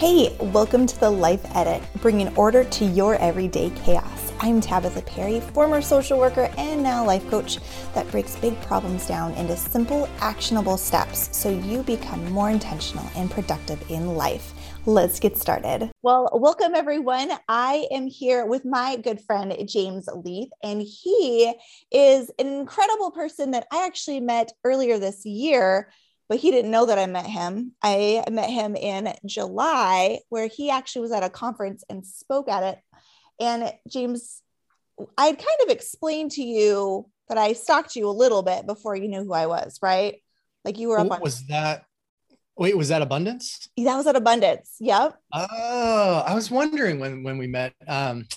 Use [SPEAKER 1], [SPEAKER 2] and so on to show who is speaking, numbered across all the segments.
[SPEAKER 1] Hey, welcome to the Life Edit, bringing order to your everyday chaos. I'm Tabatha Perry, former social worker and now life coach that breaks big problems down into simple, actionable steps so you become more intentional and productive in life. Let's get started. Well, welcome everyone. I am here with my good friend James Leath, and he is an incredible person that I actually met earlier this year but he didn't know that I met him. I met him in July, where he actually was at a conference and spoke at it. And James, I had kind of explained to you that I stalked you a little bit before you knew who I was, right? Like you were up on.
[SPEAKER 2] Was that? Wait, was that abundance?
[SPEAKER 1] That was at abundance. Yep.
[SPEAKER 2] Oh, I was wondering when when we met. Um,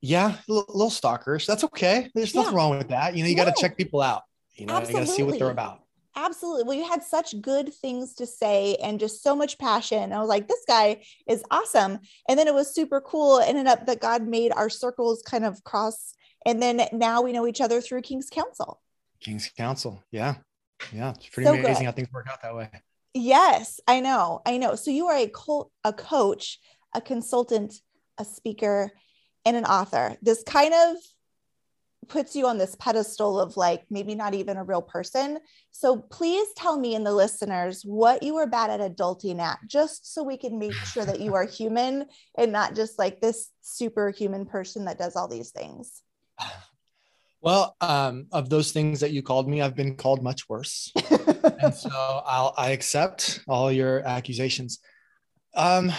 [SPEAKER 2] yeah, a little, stalkerish. That's okay. There's nothing
[SPEAKER 1] Yeah.
[SPEAKER 2] wrong with that. You know, you got to check people out. You know, you got to see what they're about.
[SPEAKER 1] Absolutely. Well, you had such good things to say and just so much passion. I was like, this guy is awesome. And then it was super cool. It ended up that God made our circles kind of cross. And then now we know each other through King's Council.
[SPEAKER 2] King's Council. Yeah, yeah. It's pretty
[SPEAKER 1] So
[SPEAKER 2] amazing
[SPEAKER 1] good.
[SPEAKER 2] how things work out that way.
[SPEAKER 1] Yes, I know. I know. So you are a cult, a coach, a consultant, a speaker, and an author. This kind of puts you on this pedestal of like maybe not even a real person. So please tell me and the listeners what you were bad at adulting at, just so we can make sure that you are human and not just like this superhuman person that does all these things.
[SPEAKER 2] Well, um, of those things that you called me, I've been called much worse, and so I'll I accept all your accusations. Um,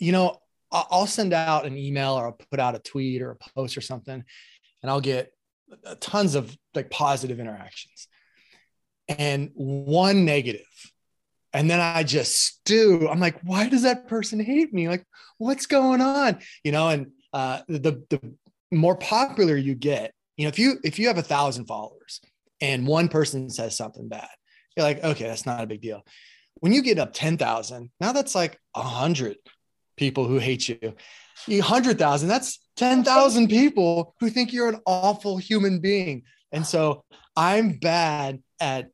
[SPEAKER 2] you know, I'll send out an email or I'll put out a tweet or a post or something, and I'll get tons of like positive interactions, and one negative, and then I just stew. I'm like, why does that person hate me? Like, what's going on? You know, and uh, the the more popular you get, you know, if you if you have a thousand followers and one person says something bad, you're like, okay, that's not a big deal. When you get up ten thousand, now that's like a hundred people who hate you. You hundred thousand, that's ten thousand people who think you're an awful human being. And so I'm bad at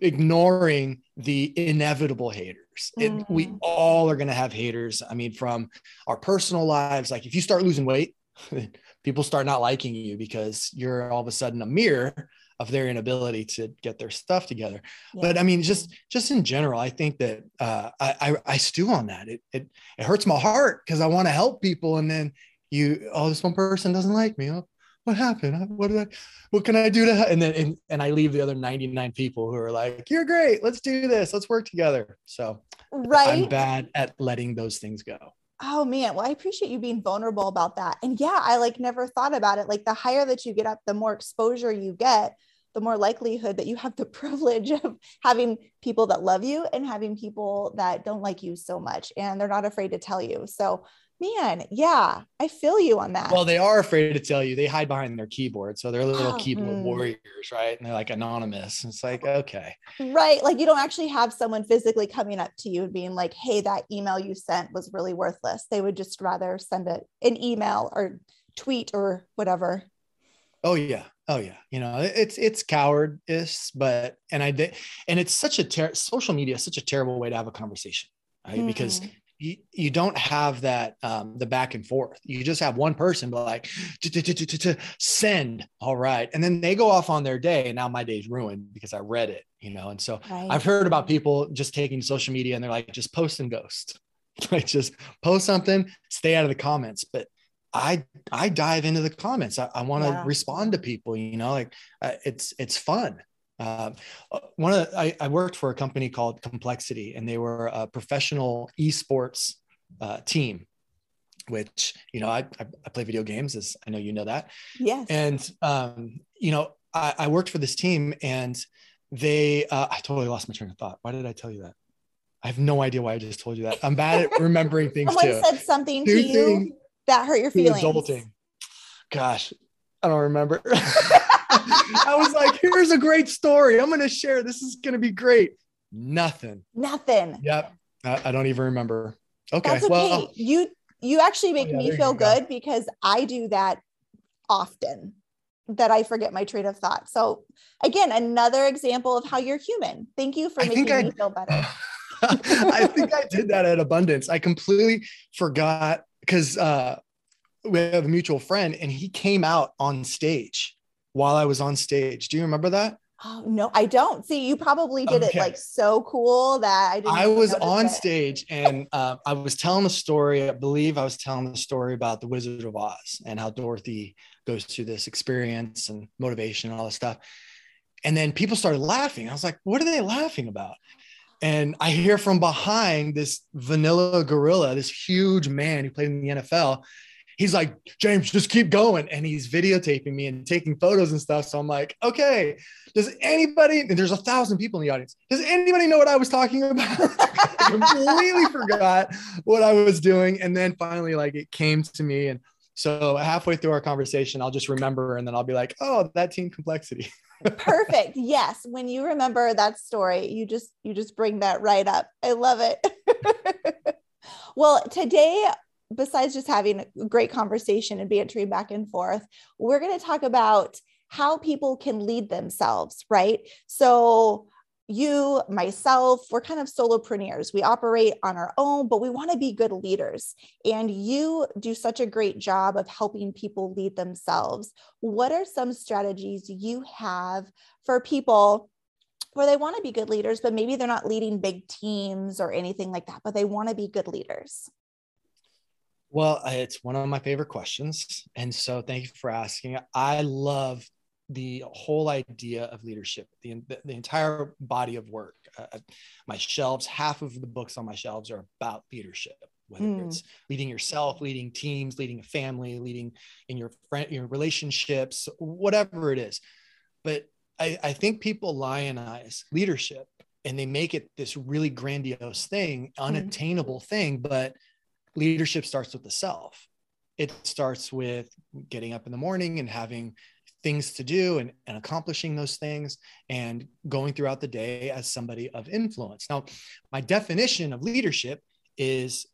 [SPEAKER 2] ignoring the inevitable haters. It- we
[SPEAKER 1] Mm.
[SPEAKER 2] all are going to have haters. I mean, from our personal lives, like if you start losing weight, people start not liking you because you're all of a sudden a mirror of their inability to get their stuff together. But I mean, just just in general, I think that uh, I, I I stew on that. It it it hurts my heart because I want to help people, and then you, oh, this one person doesn't like me. Oh, what happened? What did I? What can I do to? help? And then and, and I leave the other ninety nine people who are like, you're great. Let's do this. Let's work together. So
[SPEAKER 1] right.
[SPEAKER 2] I'm bad at letting those things go.
[SPEAKER 1] Oh man, well, I appreciate you being vulnerable about that. And yeah, I like never thought about it. Like the higher that you get up, the more exposure you get, the more likelihood that you have the privilege of having people that love you and having people that don't like you so much and they're not afraid to tell you. So, man, yeah, I feel you on that.
[SPEAKER 2] Well, they are afraid to tell you. They hide behind their keyboard, so they're little
[SPEAKER 1] Oh,
[SPEAKER 2] keyboard
[SPEAKER 1] mm.
[SPEAKER 2] warriors, right? And they're like anonymous. It's like okay,
[SPEAKER 1] right. Like you don't actually have someone physically coming up to you and being like, hey, that email you sent was really worthless. They would just rather send it an email or tweet or whatever.
[SPEAKER 2] Oh yeah. Oh yeah. You know, it's it's cowardice, but and I did and it's such a ter- social media is such a terrible way to have a conversation, right? Because
[SPEAKER 1] Mm.
[SPEAKER 2] You, you don't have that um the back and forth. You just have one person be like send all right. And then they go off on their day and now my day's ruined because I read it, you know. And so
[SPEAKER 1] Right.
[SPEAKER 2] I've heard about people just taking social media and they're like just post and ghost. like just post something, stay out of the comments. But I I dive into the comments. I, I want to
[SPEAKER 1] Yeah.
[SPEAKER 2] respond to people. You know, like uh, it's it's fun. Um, uh, one of the, I, I worked for a company called Complexity, and they were a professional esports uh, team. Which you know, I, I play video games, as I know you know that,
[SPEAKER 1] yes.
[SPEAKER 2] and um, you know, I, I worked for this team, and they uh, I totally lost my train of thought. Why did I tell you that? I have no idea why I just told you that. I'm bad at remembering things
[SPEAKER 1] Someone
[SPEAKER 2] too.
[SPEAKER 1] said something to you that hurt your feelings.
[SPEAKER 2] adulting. Gosh, I don't remember. I was like, here's a great story. I'm going to share. This is going to be great. Nothing.
[SPEAKER 1] Nothing.
[SPEAKER 2] Yep. I, I don't even remember. Okay.
[SPEAKER 1] That's okay.
[SPEAKER 2] Well,
[SPEAKER 1] you you actually make
[SPEAKER 2] yeah,
[SPEAKER 1] me feel
[SPEAKER 2] go.
[SPEAKER 1] good because I do that often. That I forget my train of thought. So again, another example of how you're human. Thank you for
[SPEAKER 2] I
[SPEAKER 1] making
[SPEAKER 2] think
[SPEAKER 1] me feel better.
[SPEAKER 2] I think I did that at Abundance. I completely forgot because uh, we have a mutual friend and he came out on stage while I was on stage. Do you remember that?
[SPEAKER 1] Oh no, I don't. See, you probably did okay. it like so cool that I didn't.
[SPEAKER 2] I was on it. stage and uh, I was telling a story. I believe I was telling the story about the Wizard of Oz and how Dorothy goes through this experience and motivation and all this stuff. And then people started laughing. I was like, "What are they laughing about?" And I hear from behind this vanilla gorilla, this huge man who played in the NFL, he's like, James, just keep going. And he's videotaping me and taking photos and stuff. So I'm like, okay, does anybody, and there's a thousand people in the audience, does anybody know what I was talking about? I completely forgot what I was doing. And then finally, like, it came to me. And so halfway through our conversation, I'll just remember and then I'll be like, oh, that team complexity.
[SPEAKER 1] Perfect. Yes. When you remember that story, you just you just bring that right up. I love it. well, today besides just having a great conversation and bantering back and forth, we're going to talk about how people can lead themselves, right? So, you, myself, we're kind of solopreneurs. We operate on our own, but we want to be good leaders. And you do such a great job of helping people lead themselves. What are some strategies you have for people where they want to be good leaders, but maybe they're not leading big teams or anything like that, but they want to be good leaders?
[SPEAKER 2] Well, it's one of my favorite questions. And so thank you for asking. I love the whole idea of leadership, the, the entire body of work. Uh, my shelves, half of the books on my shelves are about leadership, whether mm. it's leading yourself, leading teams, leading a family, leading in your friend, your relationships, whatever it is. But I, I think people lionize leadership and they make it this really grandiose thing, mm. unattainable mm. thing. But leadership starts with the self. It starts with getting up in the morning and having things to do and, and accomplishing those things and going throughout the day as somebody of influence. Now, my definition of leadership is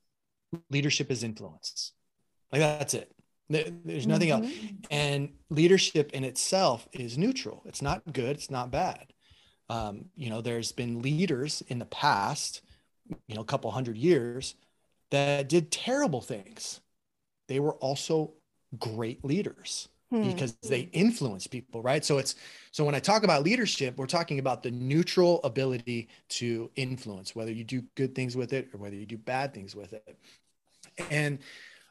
[SPEAKER 2] leadership is influence. Like that's it. There's nothing mm-hmm. else. And leadership in itself is neutral. It's not good. It's not bad. Um, you know, there's been leaders in the past, you know, a couple hundred years that did terrible things. They were also great leaders hmm. because they influence people, right? So it's so when I talk about leadership, we're talking about the neutral ability to influence, whether you do good things with it or whether you do bad things with it. And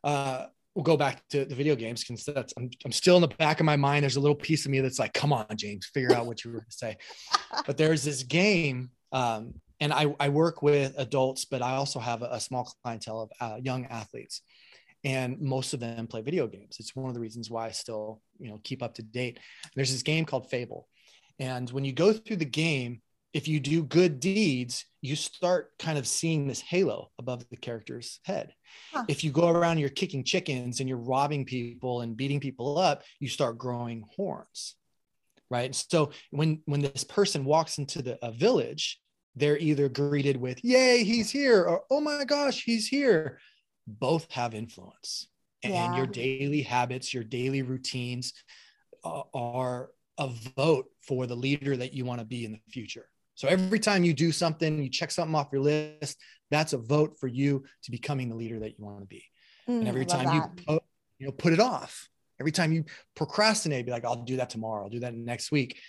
[SPEAKER 2] uh, we'll go back to the video games because that's I'm, I'm still in the back of my mind. There's a little piece of me that's like, come on, James, figure out what you were going to say. but there's this game um, and I, I work with adults, but I also have a, a small clientele of uh, young athletes, and most of them play video games. It's one of the reasons why I still, you know, keep up to date. There's this game called Fable, and when you go through the game, if you do good deeds, you start kind of seeing this halo above the character's head. Huh. If you go around, you're kicking chickens and you're robbing people and beating people up, you start growing horns right so when when this person walks into the a village they're either greeted with, Yay, he's here, or Oh my gosh, he's here. Both have influence. And yeah. your daily habits, your daily routines uh, are a vote for the leader that you want to be in the future. So every time you do something, you check something off your list, that's a vote for you to becoming the leader that you want to be. Mm, and every time you put, you know put it off, every time you procrastinate, be like, I'll do that tomorrow, I'll do that next week.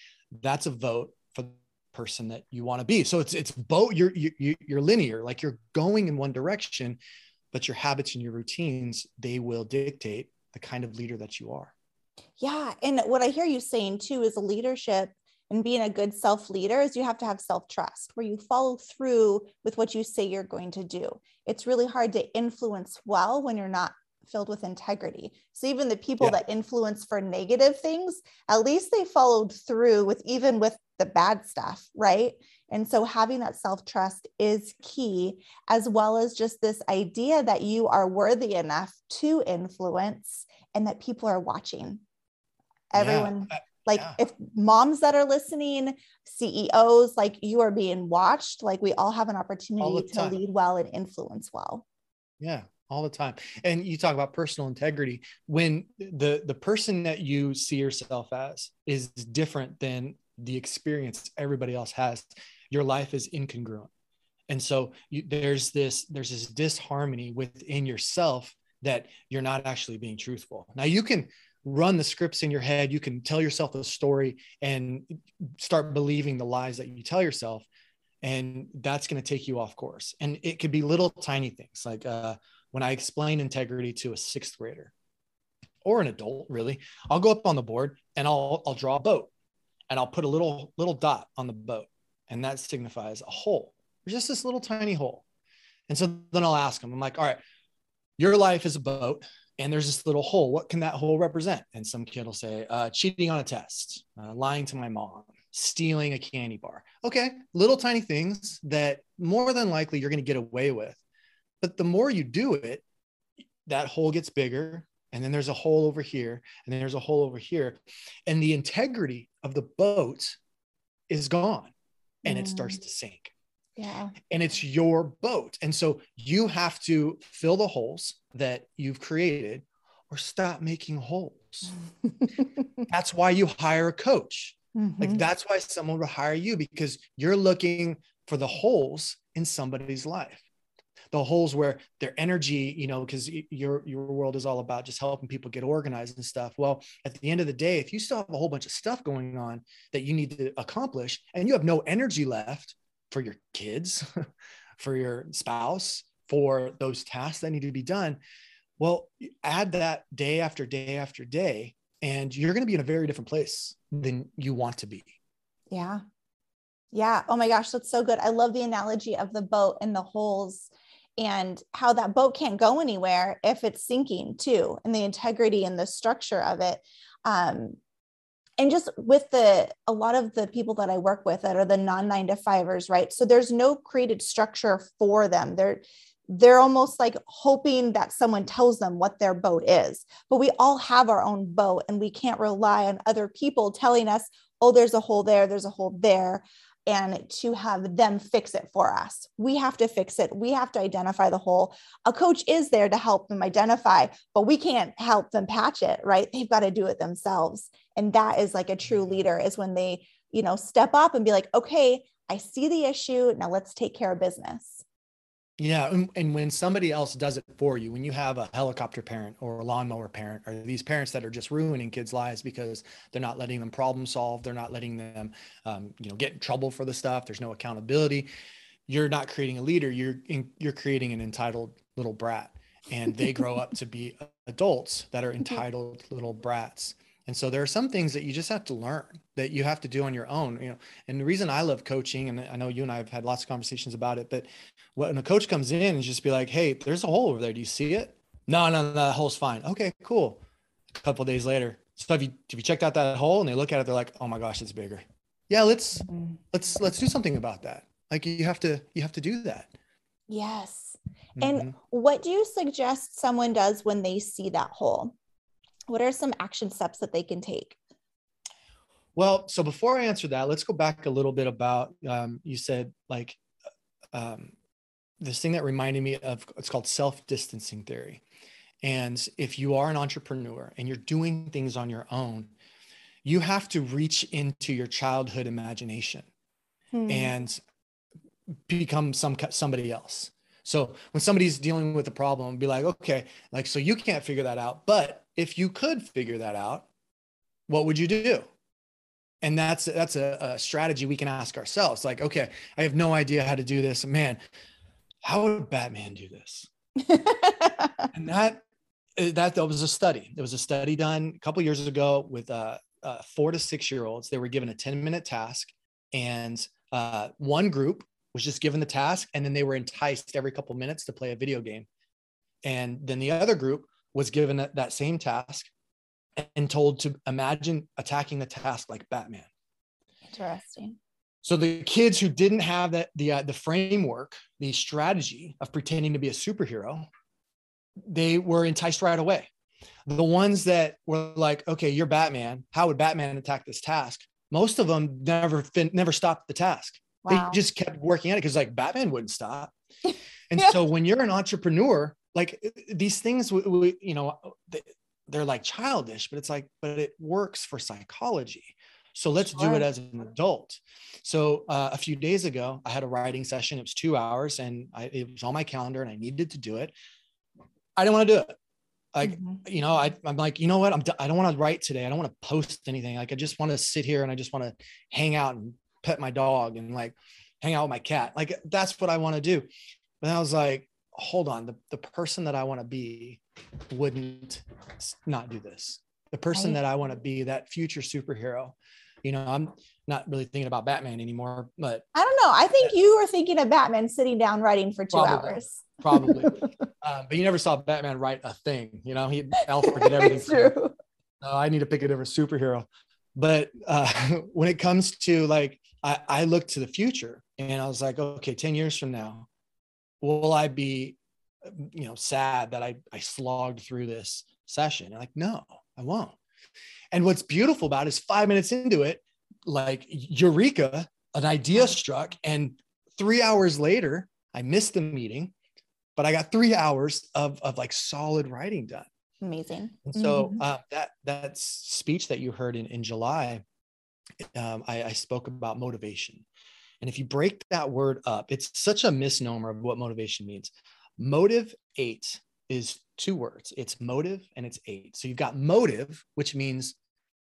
[SPEAKER 2] That's a vote for person that you want to be. So it's it's both you're you, you're linear, like you're going in one direction, but your habits and your routines they will dictate the kind of leader that you are.
[SPEAKER 1] Yeah, and what I hear you saying too is a leadership and being a good self leader is you have to have self trust where you follow through with what you say you're going to do. It's really hard to influence well when you're not filled with integrity. So even the people yeah. that influence for negative things, at least they followed through with even with the bad stuff, right? And so having that self trust is key, as well as just this idea that you are worthy enough to influence and that people are watching. Everyone, yeah. like yeah. if moms that are listening, CEOs, like you are being watched, like we all have an opportunity to lead well and influence well.
[SPEAKER 2] Yeah, all the time. And you talk about personal integrity when the the person that you see yourself as is different than the experience everybody else has your life is incongruent. And so you, there's this there's this disharmony within yourself that you're not actually being truthful. Now you can run the scripts in your head you can tell yourself a story and start believing the lies that you tell yourself and that's going to take you off course. And it could be little tiny things like uh, when i explain integrity to a sixth grader or an adult really i'll go up on the board and i'll i'll draw a boat and i'll put a little little dot on the boat and that signifies a hole just this little tiny hole. And so then i'll ask them i'm like all right your life is a boat and there's this little hole. What can that hole represent? And some kid will say uh, cheating on a test uh, lying to my mom stealing a candy bar. Okay little tiny things that more than likely you're going to get away with but the more you do it that hole gets bigger and then there's a hole over here and then there's a hole over here and the integrity of the boat is gone and it starts mm. to sink.
[SPEAKER 1] Yeah.
[SPEAKER 2] And it's your boat and so you have to fill the holes that you've created or stop making holes. That's why you hire a coach. Mm-hmm. like that's why someone will hire you because you're looking for the holes in somebody's life the holes where their energy, you know, because your your world is all about just helping people get organized and stuff. Well, at the end of the day, if you still have a whole bunch of stuff going on that you need to accomplish, and you have no energy left for your kids, for your spouse, for those tasks that need to be done, well, add that day after day after day, and you're going to be in a very different place than you want to be.
[SPEAKER 1] Yeah. Yeah. Oh my gosh, that's so good. I love the analogy of the boat and the holes and how that boat can't go anywhere if it's sinking too and the integrity and the structure of it. Um, and just with the a lot of the people that i work with that are the non nine to fivers right? So there's no created structure for them. They're they're almost like hoping that someone tells them what their boat is. But we all have our own boat and we can't rely on other people telling us oh there's a hole there there's a hole there and to have them fix it for us. We have to fix it. We have to identify the hole. A coach is there to help them identify, but we can't help them patch it, right? They've got to do it themselves. And that is like a true leader is when they, you know, step up and be like, okay, I see the issue. Now let's take care of business.
[SPEAKER 2] Yeah. And, and, when somebody else does it for you, when you have a helicopter parent or a lawnmower parent, or these parents that are just ruining kids' lives because they're not letting them problem solve, they're not letting them, um, you know, get in trouble for the stuff. There's no accountability. You're not creating a leader. You're in, you're creating an entitled little brat, and they grow up to be adults that are mm-hmm. entitled little brats. And so there are some things that you just have to learn that you have to do on your own, you know. And the reason I love coaching, and I know you and I have had lots of conversations about it, but when a coach comes in and just be like, "Hey, there's a hole over there. Do you see it?" No, no, no, that hole's fine. Okay, cool. A couple days later, so have you have you checked out that hole? And they look at it, they're like, "Oh my gosh, it's bigger." Yeah, let's mm-hmm. let's let's do something about that. Like you have to you have to do that.
[SPEAKER 1] Yes. Mm-hmm. And what do you suggest someone does when they see that hole? What are some action steps that they can take?
[SPEAKER 2] Well, so before I answer that, let's go back a little bit about um, you said like um, this thing that reminded me of it's called self distancing theory. And if you are an entrepreneur and you're doing things on your own, you have to reach into your childhood imagination hmm. and become some somebody else. So when somebody's dealing with a problem, be like, okay, like so you can't figure that out, but if you could figure that out, what would you do? And that's that's a, a strategy we can ask ourselves. Like, okay, I have no idea how to do this. Man, how would Batman do this? and that eh, that that was a study. There was a study done a couple years ago with uh, uh, four to six year olds. They were given a 10 minute task, and uh, one group was just given the task, and then they were enticed every couple minutes to play a video game. And then the other group was given that, that same task and told to imagine attacking the task like Batman.
[SPEAKER 1] Interesting.
[SPEAKER 2] So the kids who didn't have that the uh, the framework, the strategy of pretending to be a superhero, they were enticed right away. The ones that were like, "Okay, you're Batman. How would Batman attack this task?" Most of them never fin- never stopped the task. Wow. They just kept working at it because like Batman wouldn't stop. And yeah. so when you're an entrepreneur, like uh, these things we, we, you know they're like childish but it's like but it works for psychology So let's do it as an adult. So uh, a few days ago, I had a writing session. It was two hours, and I, it was on my calendar, and I needed to do it. I didn't want to do it. Like, mm-hmm. you know, I, I'm like, you know what? I'm, I don't want to write today. I don't want to post anything. Like, I just want to sit here and I just want to hang out and pet my dog and like hang out with my cat. Like, that's what I want to do. But I was like, hold on, the, the person that I want to be wouldn't not do this. The person that I want to be, that future superhero. You know, I'm not really thinking about Batman anymore, but
[SPEAKER 1] I don't know. I think you were thinking of Batman sitting down writing for two
[SPEAKER 2] probably,
[SPEAKER 1] hours.
[SPEAKER 2] Probably. um, but you never saw Batman write a thing. You know, he Alfred did everything. true. Uh, I need to pick a different superhero. But uh, when it comes to like, I, I look to the future and I was like, okay, 10 years from now, will I be, you know, sad that I, I slogged through this session? like, no, I won't. And what's beautiful about it is five minutes into it, like eureka, an idea struck. And three hours later, I missed the meeting, but I got three hours of, of like solid writing done.
[SPEAKER 1] Amazing.
[SPEAKER 2] And so mm-hmm. uh, that that speech that you heard in, in July, um, I, I spoke about motivation. And if you break that word up, it's such a misnomer of what motivation means. Motive eight is two words it's motive and it's eight. So you've got motive, which means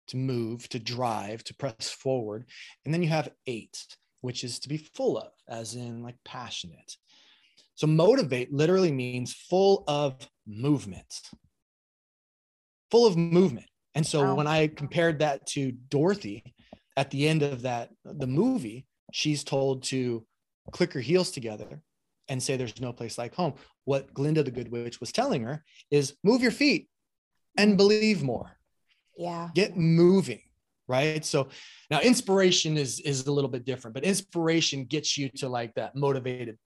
[SPEAKER 2] to move, to drive, to press forward. And then you have eight, which is to be full of, as in like passionate. So motivate literally means full of movement, full of movement. And so wow. when I compared that to Dorothy at the end of that, the movie, she's told to click her heels together and say there's no place like home. What Glinda the Good Witch was telling her is move your feet and believe more.
[SPEAKER 1] Yeah.
[SPEAKER 2] Get moving, right? So now inspiration is is a little bit different, but inspiration gets you to like that motivated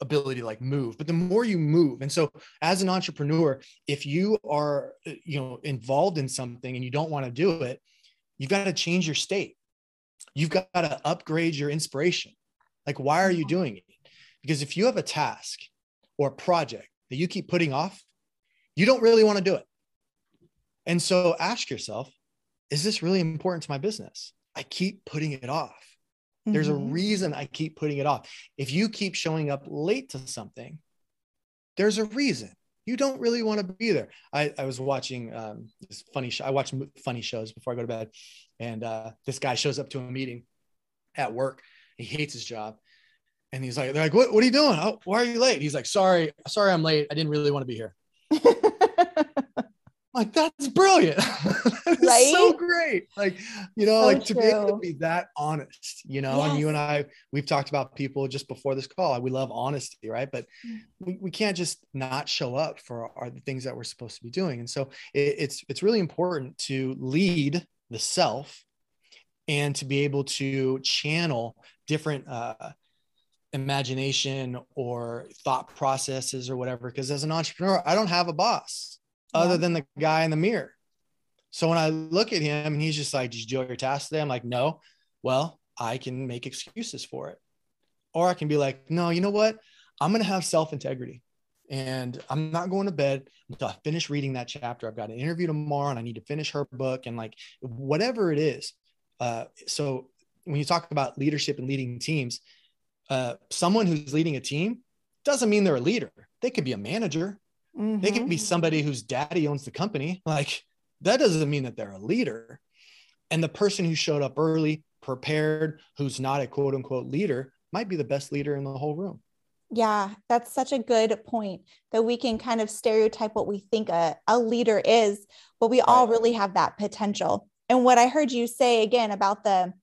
[SPEAKER 2] ability to like move but the more you move and so as an entrepreneur if you are you know involved in something and you don't want to do it you've got to change your state you've got to upgrade your inspiration like why are you mm-hmm. doing it because if you have a task or a project that you keep putting off, you don't really want to do it. And so ask yourself, is this really important to my business? I keep putting it off. Mm-hmm. There's a mm-hmm. reason I keep putting it off. If you keep showing up late to something, there's a reason you don't really want to be there. I, I was watching um, this funny show. I watch funny shows before I go to bed. And uh, this guy shows up to a meeting at work. He hates his job and he's like, they're like, what, what are you doing? Oh, why are you late? He's like, sorry, sorry, I'm late. I didn't really want to be here. like, that's brilliant. that right? so great. Like, you know, so like to be able to be that honest, you know, yes. and you and I, we've talked about people just before this call. We love honesty, right? But mm. we, we can't just not show up for our, the things that we're supposed to be doing. And so it, it's, it's really important to lead the self and to be able to channel different, uh, imagination or thought processes or whatever. Because as an entrepreneur, I don't have a boss yeah. other than the guy in the mirror. So when I look at him and he's just like, Did you do your task today? I'm like, No. Well, I can make excuses for it. Or I can be like, No, you know what? I'm going to have self integrity and I'm not going to bed until I finish reading that chapter. I've got an interview tomorrow and I need to finish her book and like whatever it is. Uh, so when you talk about leadership and leading teams, uh, someone who's leading a team doesn't mean they're a leader. They could be a manager. Mm-hmm. They could be somebody whose daddy owns the company. Like that doesn't mean that they're a leader. And the person who showed up early, prepared, who's not a quote unquote leader, might be the best leader in the whole room.
[SPEAKER 1] Yeah, that's such a good point that we can kind of stereotype what we think a, a leader is, but we all really have that potential. And what I heard you say again about the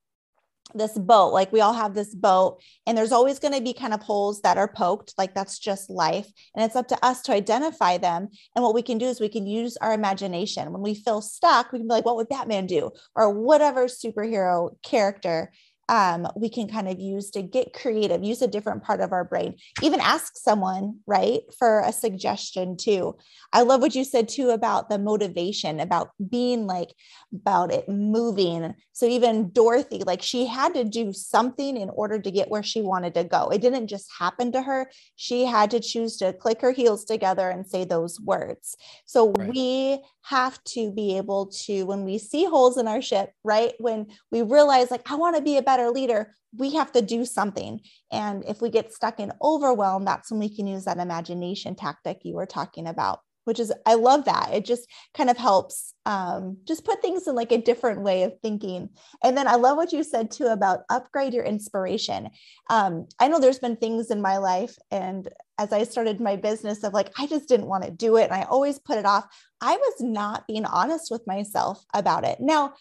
[SPEAKER 1] this boat like we all have this boat and there's always going to be kind of holes that are poked like that's just life and it's up to us to identify them and what we can do is we can use our imagination. When we feel stuck we can be like what would batman do? or whatever superhero character um, we can kind of use to get creative, use a different part of our brain, even ask someone, right, for a suggestion too. I love what you said too about the motivation, about being like, about it moving. So even Dorothy, like she had to do something in order to get where she wanted to go. It didn't just happen to her. She had to choose to click her heels together and say those words. So right. we have to be able to, when we see holes in our ship, right, when we realize like, I want to be a better leader, we have to do something. And if we get stuck in overwhelm, that's when we can use that imagination tactic you were talking about, which is, I love that. It just kind of helps um, just put things in like a different way of thinking. And then I love what you said too about upgrade your inspiration. Um, I know there's been things in my life, and as I started my business, of like, I just didn't want to do it. And I always put it off. I was not being honest with myself about it. Now,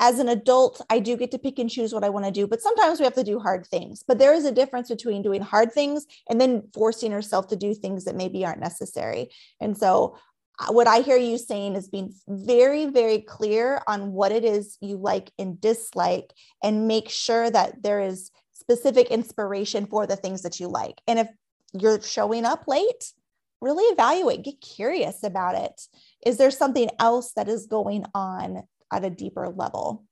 [SPEAKER 1] as an adult, I do get to pick and choose what I want to do, but sometimes we have to do hard things. But there is a difference between doing hard things and then forcing yourself to do things that maybe aren't necessary. And so, uh, what I hear you saying is being very, very clear on what it is you like and dislike, and make sure that there is specific inspiration for the things that you like. And if you're showing up late, really evaluate, get curious about it. Is there something else that is going on at a deeper level.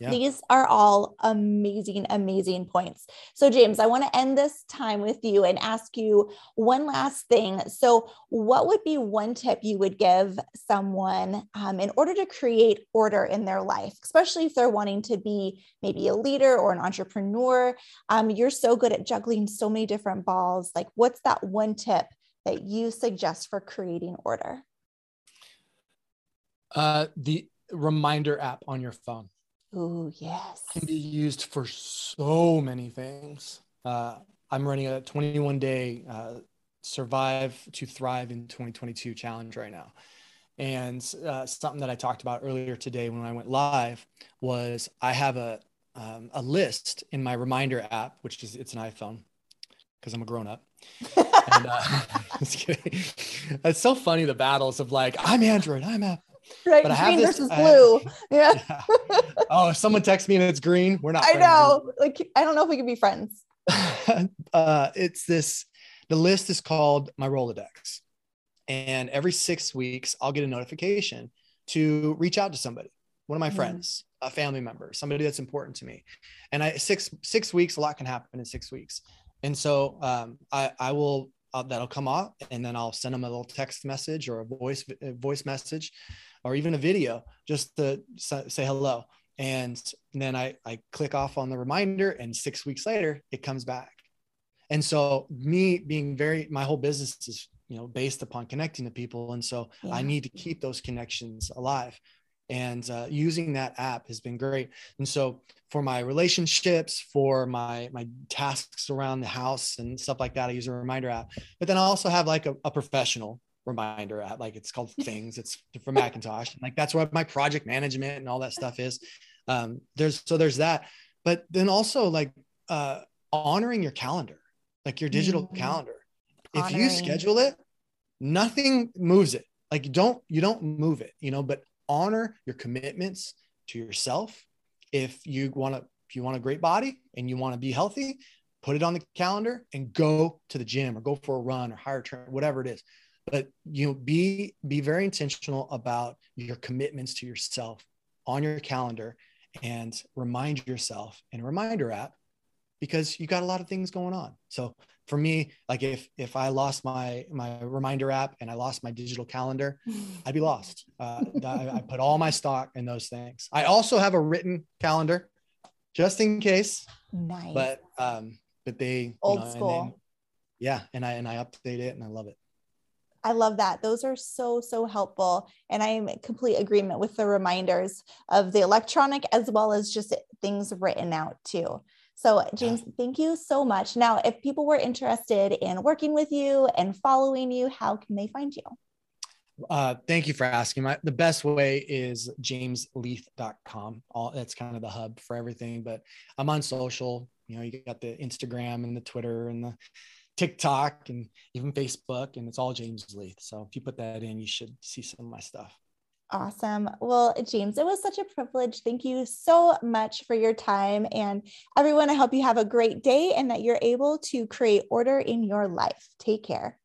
[SPEAKER 1] Yeah. These are all amazing, amazing points. So, James, I want to end this time with you and ask you one last thing. So, what would be one tip you would give someone um, in order to create order in their life, especially if they're wanting to be maybe a leader or an entrepreneur? Um, you're so good at juggling so many different balls. Like, what's that one tip that you suggest for creating order?
[SPEAKER 2] Uh, the reminder app on your phone.
[SPEAKER 1] Oh, yes.
[SPEAKER 2] Can be used for so many things. Uh, I'm running a 21 day uh, survive to thrive in 2022 challenge right now. And uh, something that I talked about earlier today when I went live was I have a, um, a list in my reminder app, which is it's an iPhone because I'm a grown up. and, uh, it's so funny the battles of like I'm Android, I'm Apple,
[SPEAKER 1] right? But green this, versus blue. yeah.
[SPEAKER 2] yeah. oh if someone texts me and it's green we're not
[SPEAKER 1] i know. Like i don't know if we can be friends.
[SPEAKER 2] Uh it's this the list is called my rolodex. And every six weeks i'll get a notification to reach out to somebody one of my mm. friends a family member somebody that's important to me. And i six six weeks a lot can happen in six weeks. And so um, I, I will uh, that'll come off and then I'll send them a little text message or a voice a voice message or even a video just to say hello. And then I, I click off on the reminder, and six weeks later, it comes back. And so, me being very, my whole business is, you know, based upon connecting to people. And so, yeah. I need to keep those connections alive. And uh, using that app has been great. And so, for my relationships, for my my tasks around the house and stuff like that, I use a reminder app. But then I also have like a, a professional reminder at like it's called things it's for macintosh like that's what my project management and all that stuff is. Um there's so there's that. But then also like uh honoring your calendar like your digital mm-hmm. calendar. Honoring. if you schedule it nothing moves it. Like you don't you don't move it you know but honor your commitments to yourself. If you want to if you want a great body and you want to be healthy put it on the calendar and go to the gym or go for a run or hire a trainer whatever it is but you know be be very intentional about your commitments to yourself on your calendar and remind yourself in a reminder app because you got a lot of things going on. So for me like if if i lost my my reminder app and i lost my digital calendar i'd be lost. Uh, I, I, put all my stock in those things. I also have a written calendar just in case
[SPEAKER 1] nice.
[SPEAKER 2] but um but they
[SPEAKER 1] old you know, school. then,
[SPEAKER 2] yeah and i and i update it and i love it
[SPEAKER 1] I love that. Those are so, so helpful. And I'm in complete agreement with the reminders of the electronic as well as just things written out too. So, James, thank you so much. Now, if people were interested in working with you and following you, how can they find you?
[SPEAKER 2] Uh, thank you for asking. My, the best way is jamesleath.com. All that's kind of the hub for everything, but I'm on social. You know, you got the Instagram and the Twitter and the TikTok and even Facebook, and it's all James Leath. So if you put that in, you should see some of my stuff.
[SPEAKER 1] Awesome. Well, James, it was such a privilege. Thank you so much for your time. And everyone, I hope you have a great day and that you're able to create order in your life. Take care.